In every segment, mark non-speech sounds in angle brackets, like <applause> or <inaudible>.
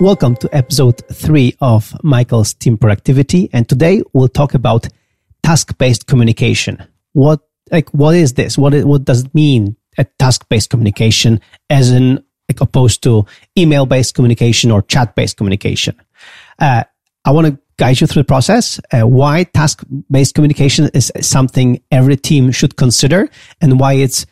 Welcome to episode three of Michael's Team Productivity. And today we'll talk about task-based communication. What, like, what is this? What, what does it mean? A task-based communication as in, like, opposed to email-based communication or chat-based communication. Uh, I want to guide you through the process, uh, why task-based communication is something every team should consider and why it's,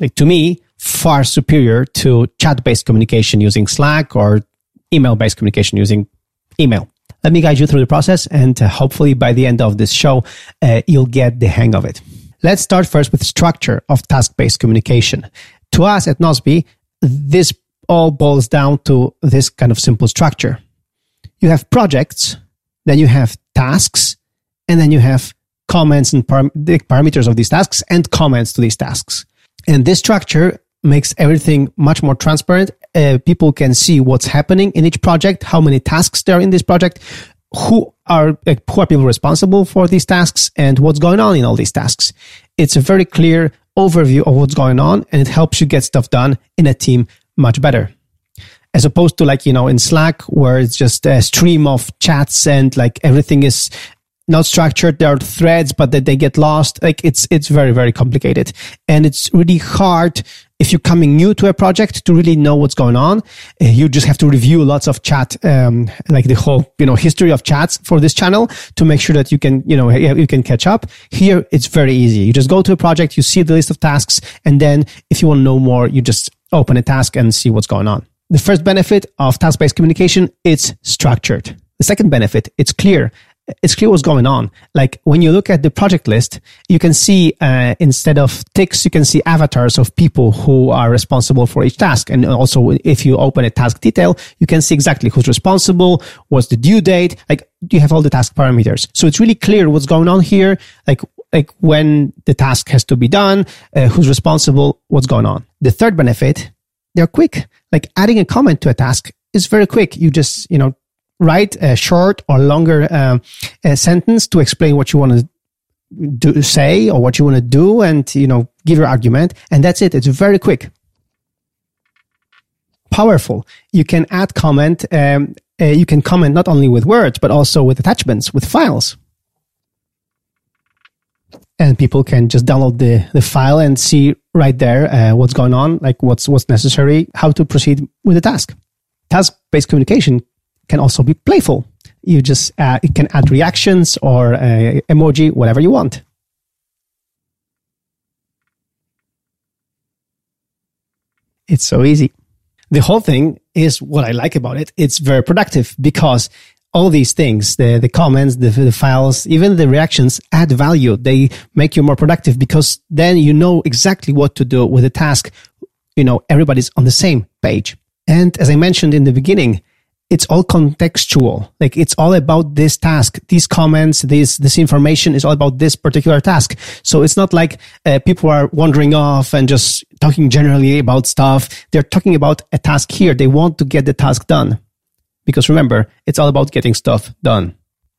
like, to me, far superior to chat-based communication using Slack or email based communication using email. Let me guide you through the process and uh, hopefully by the end of this show, uh, you'll get the hang of it. Let's start first with structure of task based communication. To us at Nozbe, this all boils down to this kind of simple structure. You have projects, then you have tasks, and then you have comments and the parameters of these tasks and comments to these tasks. And this structure makes everything much more transparent. Uh, people can see what's happening in each project, how many tasks there are in this project, who are uh, who are people responsible for these tasks, and what's going on in all these tasks. It's a very clear overview of what's going on, and it helps you get stuff done in a team much better. As opposed to like, you know, in Slack, where it's just a stream of chats and like everything is not structured. There are threads, but that they get lost. Like it's, it's very, very complicated. And it's really hard if you're coming new to a project to really know what's going on. Uh, you just have to review lots of chat, um, like the whole, you know, history of chats for this channel to make sure that you can, you know, you can catch up. Here, it's very easy. You just go to a project, you see the list of tasks, and then if you want to know more, you just open a task and see what's going on. The first benefit of task-based communication, it's structured. The second benefit, it's clear it's clear what's going on. Like when you look at the project list, you can see uh, instead of ticks, you can see avatars of people who are responsible for each task. And also, if you open a task detail, you can see exactly who's responsible, what's the due date. Like you have all the task parameters. So it's really clear what's going on here. Like like when the task has to be done, uh, who's responsible, what's going on. The third benefit, they're quick. Like adding a comment to a task is very quick. You just you know write a short or longer uh, sentence to explain what you want to do, say or what you want to do and, you know, give your argument. And that's it. It's very quick. Powerful. You can add comment. Um, uh, you can comment not only with words, but also with attachments, with files. And people can just download the, the file and see right there uh, what's going on, like what's what's necessary, how to proceed with the task. Task-based communication can also be playful. You just uh, it can add reactions or uh, emoji, whatever you want. It's so easy. The whole thing is what I like about it. It's very productive because all these things, the, the comments, the, the files, even the reactions add value. They make you more productive because then you know exactly what to do with the task. You know, everybody's on the same page. And as I mentioned in the beginning, it's all contextual. Like it's all about this task. These comments, this, this information is all about this particular task. So it's not like uh, people are wandering off and just talking generally about stuff. They're talking about a task here. They want to get the task done. Because remember, it's all about getting stuff done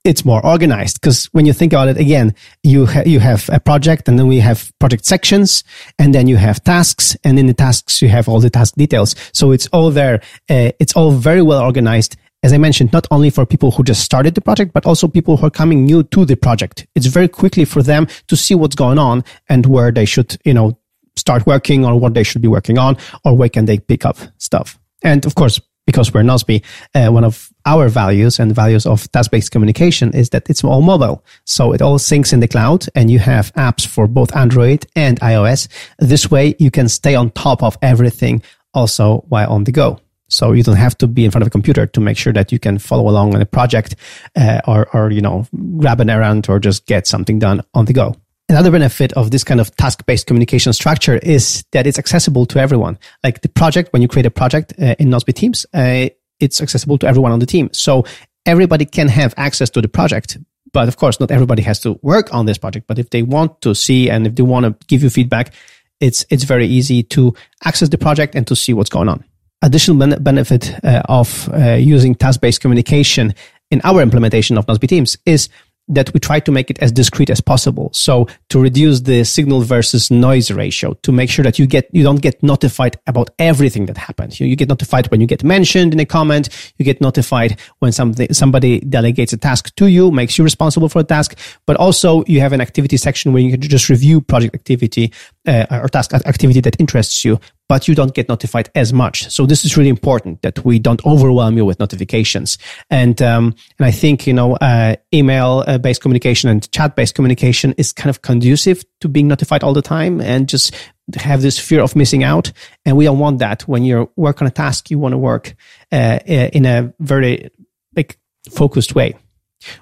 it's more organized because when you think about it again, you ha- you have a project and then we have project sections and then you have tasks and in the tasks you have all the task details. So it's all there. Uh, it's all very well organized. As I mentioned, not only for people who just started the project, but also people who are coming new to the project. It's very quickly for them to see what's going on and where they should, you know, start working or what they should be working on or where can they pick up stuff. And of course, because we're Nozbe, uh, one of our values and values of task-based communication is that it's all mobile. So it all syncs in the cloud and you have apps for both Android and iOS. This way you can stay on top of everything also while on the go. So you don't have to be in front of a computer to make sure that you can follow along on a project uh, or, or, you know, grab an errand or just get something done on the go. Another benefit of this kind of task-based communication structure is that it's accessible to everyone. Like the project, when you create a project uh, in Nozbe Teams, uh, it's accessible to everyone on the team. So everybody can have access to the project. But of course, not everybody has to work on this project. But if they want to see and if they want to give you feedback, it's, it's very easy to access the project and to see what's going on. Additional ben- benefit uh, of uh, using task-based communication in our implementation of Nozbe Teams is that we try to make it as discrete as possible. So to reduce the signal versus noise ratio, to make sure that you get, you don't get notified about everything that happens. You, you get notified when you get mentioned in a comment. You get notified when something, somebody delegates a task to you, makes you responsible for a task. But also you have an activity section where you can just review project activity uh, or task activity that interests you but you don't get notified as much. So this is really important that we don't overwhelm you with notifications. And um, and I think you know uh, email uh, based communication and chat based communication is kind of conducive to being notified all the time and just have this fear of missing out. And we don't want that. When you work on a task, you want to work uh, in a very like focused way.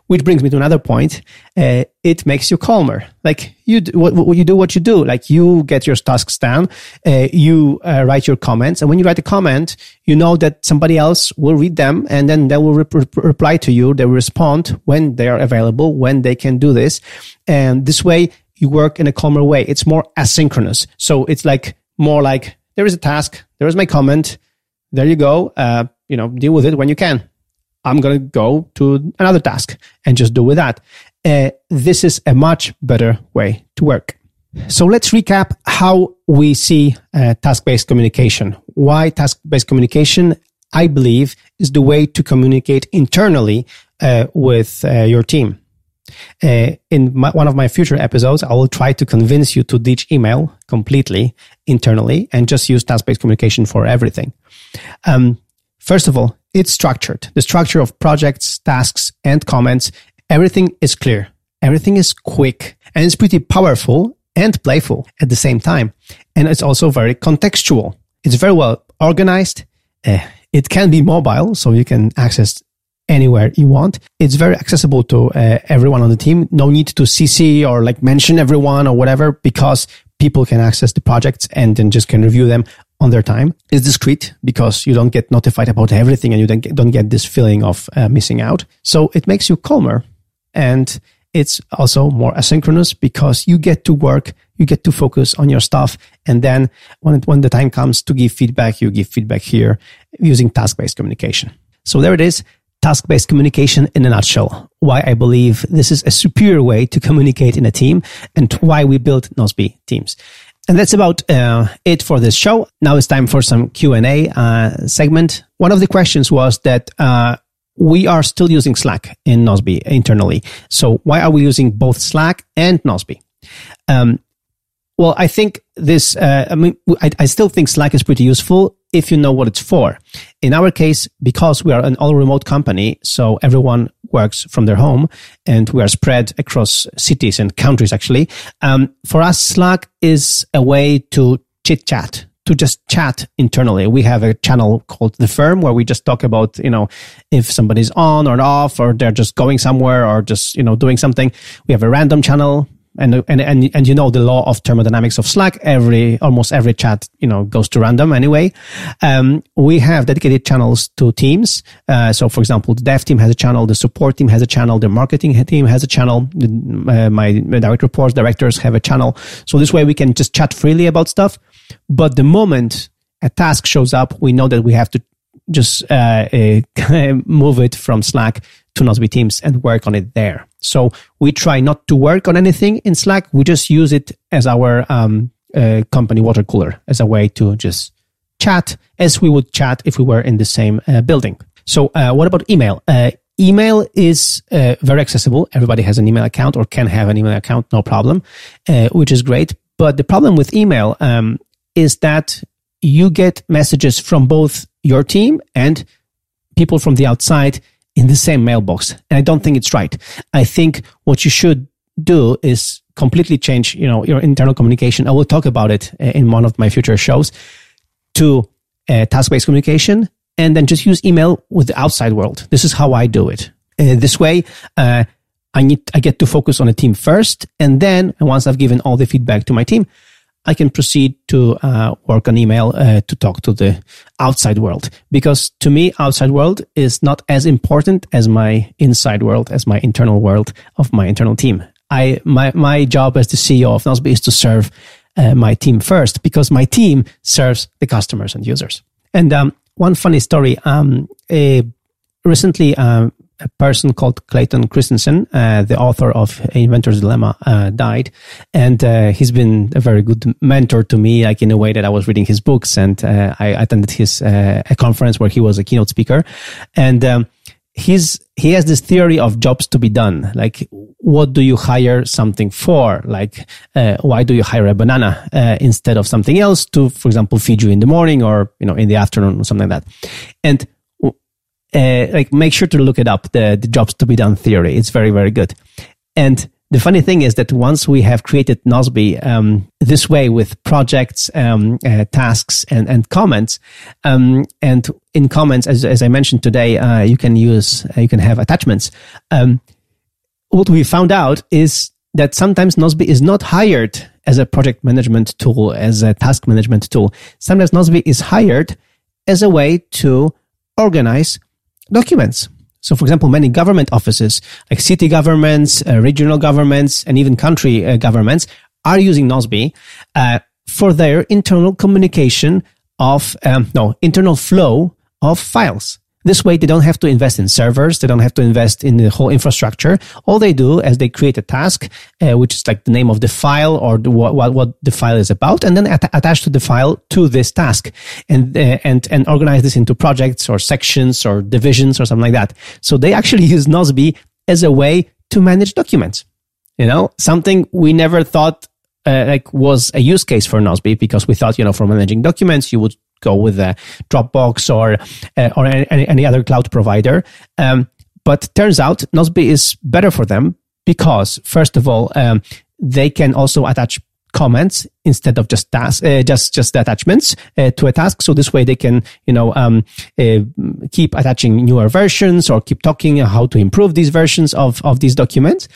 Which brings me to another point. Uh, it makes you calmer. Like you, do, what, what, you do, what you do. Like you get your tasks done. uh, you uh, write your comments, and when you write a comment, you know that somebody else will read them, and then they will re- re- reply to you. They will respond when they are available, when they can do this, and this way you work in a calmer way. It's more asynchronous. So it's like more like there is a task, there is my comment, there you go. Uh, you know, deal with it when you can. I'm going to go to another task and just do with that. Uh, this is a much better way to work. So let's recap how we see uh, task-based communication. Why task-based communication, I believe, is the way to communicate internally uh, with uh, your team. Uh, in my, one of my future episodes, I will try to convince you to ditch email completely internally and just use task-based communication for everything. Um, first of all, it's structured. The structure of projects, tasks, and comments, everything is clear. Everything is quick and it's pretty powerful and playful at the same time. And it's also very contextual. It's very well organized. Uh, it can be mobile, so you can access anywhere you want. It's very accessible to uh, everyone on the team. No need to CC or like mention everyone or whatever because people can access the projects and then just can review them on their time. is discreet because you don't get notified about everything and you don't get, don't get this feeling of uh, missing out. So it makes you calmer and it's also more asynchronous because you get to work, you get to focus on your stuff. And then when, it, when the time comes to give feedback, you give feedback here using task-based communication. So there it is. Task-based communication in a nutshell. Why I believe this is a superior way to communicate in a team and why we build Nozbe teams. And that's about uh, it for this show. Now it's time for some Q and A uh, segment. One of the questions was that uh, we are still using Slack in Nozbe internally. So why are we using both Slack and Nozbe? Um, well, I think this. Uh, I mean, I, I still think Slack is pretty useful if you know what it's for. In our case, because we are an all remote company, so everyone works from their home and we are spread across cities and countries actually. Um, for us, Slack is a way to chit chat, to just chat internally. We have a channel called The Firm where we just talk about, you know, if somebody's on or off or they're just going somewhere or just, you know, doing something. We have a random channel and and and and you know the law of thermodynamics of Slack. Every almost every chat you know goes to random anyway. Um, we have dedicated channels to teams. Uh, so, for example, the dev team has a channel, the support team has a channel, the marketing team has a channel. Uh, my direct reports, directors have a channel. So this way we can just chat freely about stuff. But the moment a task shows up, we know that we have to just uh <laughs> move it from Slack to Nozbe Teams and work on it there. So we try not to work on anything in Slack. We just use it as our um, uh, company water cooler as a way to just chat as we would chat if we were in the same uh, building. So uh, what about email? Uh, email is uh, very accessible. Everybody has an email account or can have an email account, no problem, which is great. But the problem with email um, is that you get messages from both your team and people from the outside in the same mailbox. And I don't think it's right. I think what you should do is completely change, you know, your internal communication. I will talk about it uh, in one of my future shows to uh, task-based communication and then just use email with the outside world. This is how I do it. Uh, this way, uh, I need, I get to focus on a team first. And then once I've given all the feedback to my team, I can proceed to uh, work on email uh, to talk to the outside world. Because to me, outside world is not as important as my inside world, as my internal world of my internal team. I my my job as the CEO of Nozbe is to serve uh, my team first because my team serves the customers and users. And um, one funny story. Um, recently, um, a person called Clayton Christensen, uh, the author of Innovator's Dilemma, uh, died, and uh, he's been a very good mentor to me. Like in a way that I was reading his books, and uh, I attended his uh, a conference where he was a keynote speaker, and um, he's he has this theory of jobs to be done. Like, what do you hire something for? Like, uh, why do you hire a banana instead of something else to, for example, feed you in the morning or you know in the afternoon or something like that, and uh, like make sure to look it up the, the jobs to be done theory it's very very good and the funny thing is that once we have created Nozbe um, this way with projects, um, uh, tasks, and, and comments, um, and in comments, as, as I mentioned today, uh, you can use, uh, you can have attachments. Um, what we found out is that sometimes Nozbe is not hired as a project management tool, as a task management tool. Sometimes Nozbe is hired as a way to organize documents. So, for example, many government offices, like city governments, uh, regional governments, and even country uh, governments, are using Nozbe uh, for their internal communication of um, no internal flow of files. This way, they don't have to invest in servers. They don't have to invest in the whole infrastructure. All they do is they create a task, uh, which is like the name of the file or the, what, what, what the file is about, and then at- attach to the file to this task and, uh, and, and organize this into projects or sections or divisions or something like that. So they actually <laughs> use Nozbe as a way to manage documents. You know, something we never thought uh, like was a use case for Nozbe because we thought, you know, for managing documents, you would go with a Dropbox or uh, or any, any, other cloud provider. Um, but turns out Nozbe is better for them because first of all, um, they can also attach comments instead of just tasks, uh, just just attachments uh, to a task. So this way they can, you know, um, uh, keep attaching newer versions or keep talking how to improve these versions of of these documents.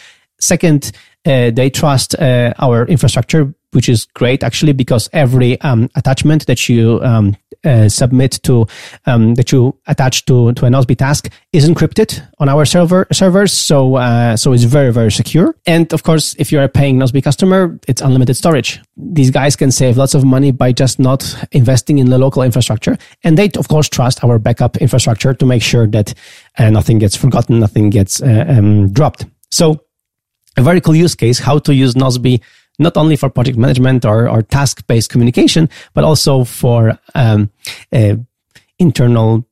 Second, uh, they trust uh, our infrastructure, which is great actually because every um, attachment that you um, uh, submit to um, that you attach to to an Nozbe task is encrypted on our server servers, so uh, so it's very very secure. And of course, if you're a paying Nozbe customer, it's unlimited storage. These guys can save lots of money by just not investing in the local infrastructure, and they of course trust our backup infrastructure to make sure that uh, nothing gets forgotten, nothing gets uh, um, dropped. So a very cool use case how to use Nozbe not only for project management or, or task based communication, but also for um, uh, internal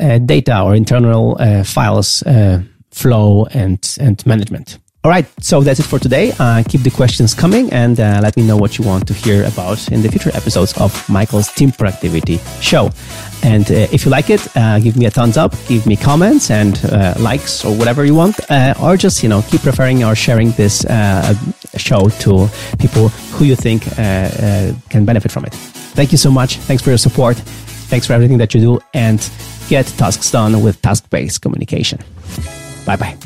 uh, data or internal uh, files uh, flow and, and management. All right, so that's it for today. Uh, keep the questions coming and uh, let me know what you want to hear about in the future episodes of Michael's Team Productivity Show. And uh, if you like it, uh, give me a thumbs up, give me comments and uh, likes or whatever you want, uh, or just you know keep referring or sharing this show to people who you think can benefit from it. Thank you so much. Thanks for your support. Thanks for everything that you do, and get tasks done with task-based communication. Bye bye.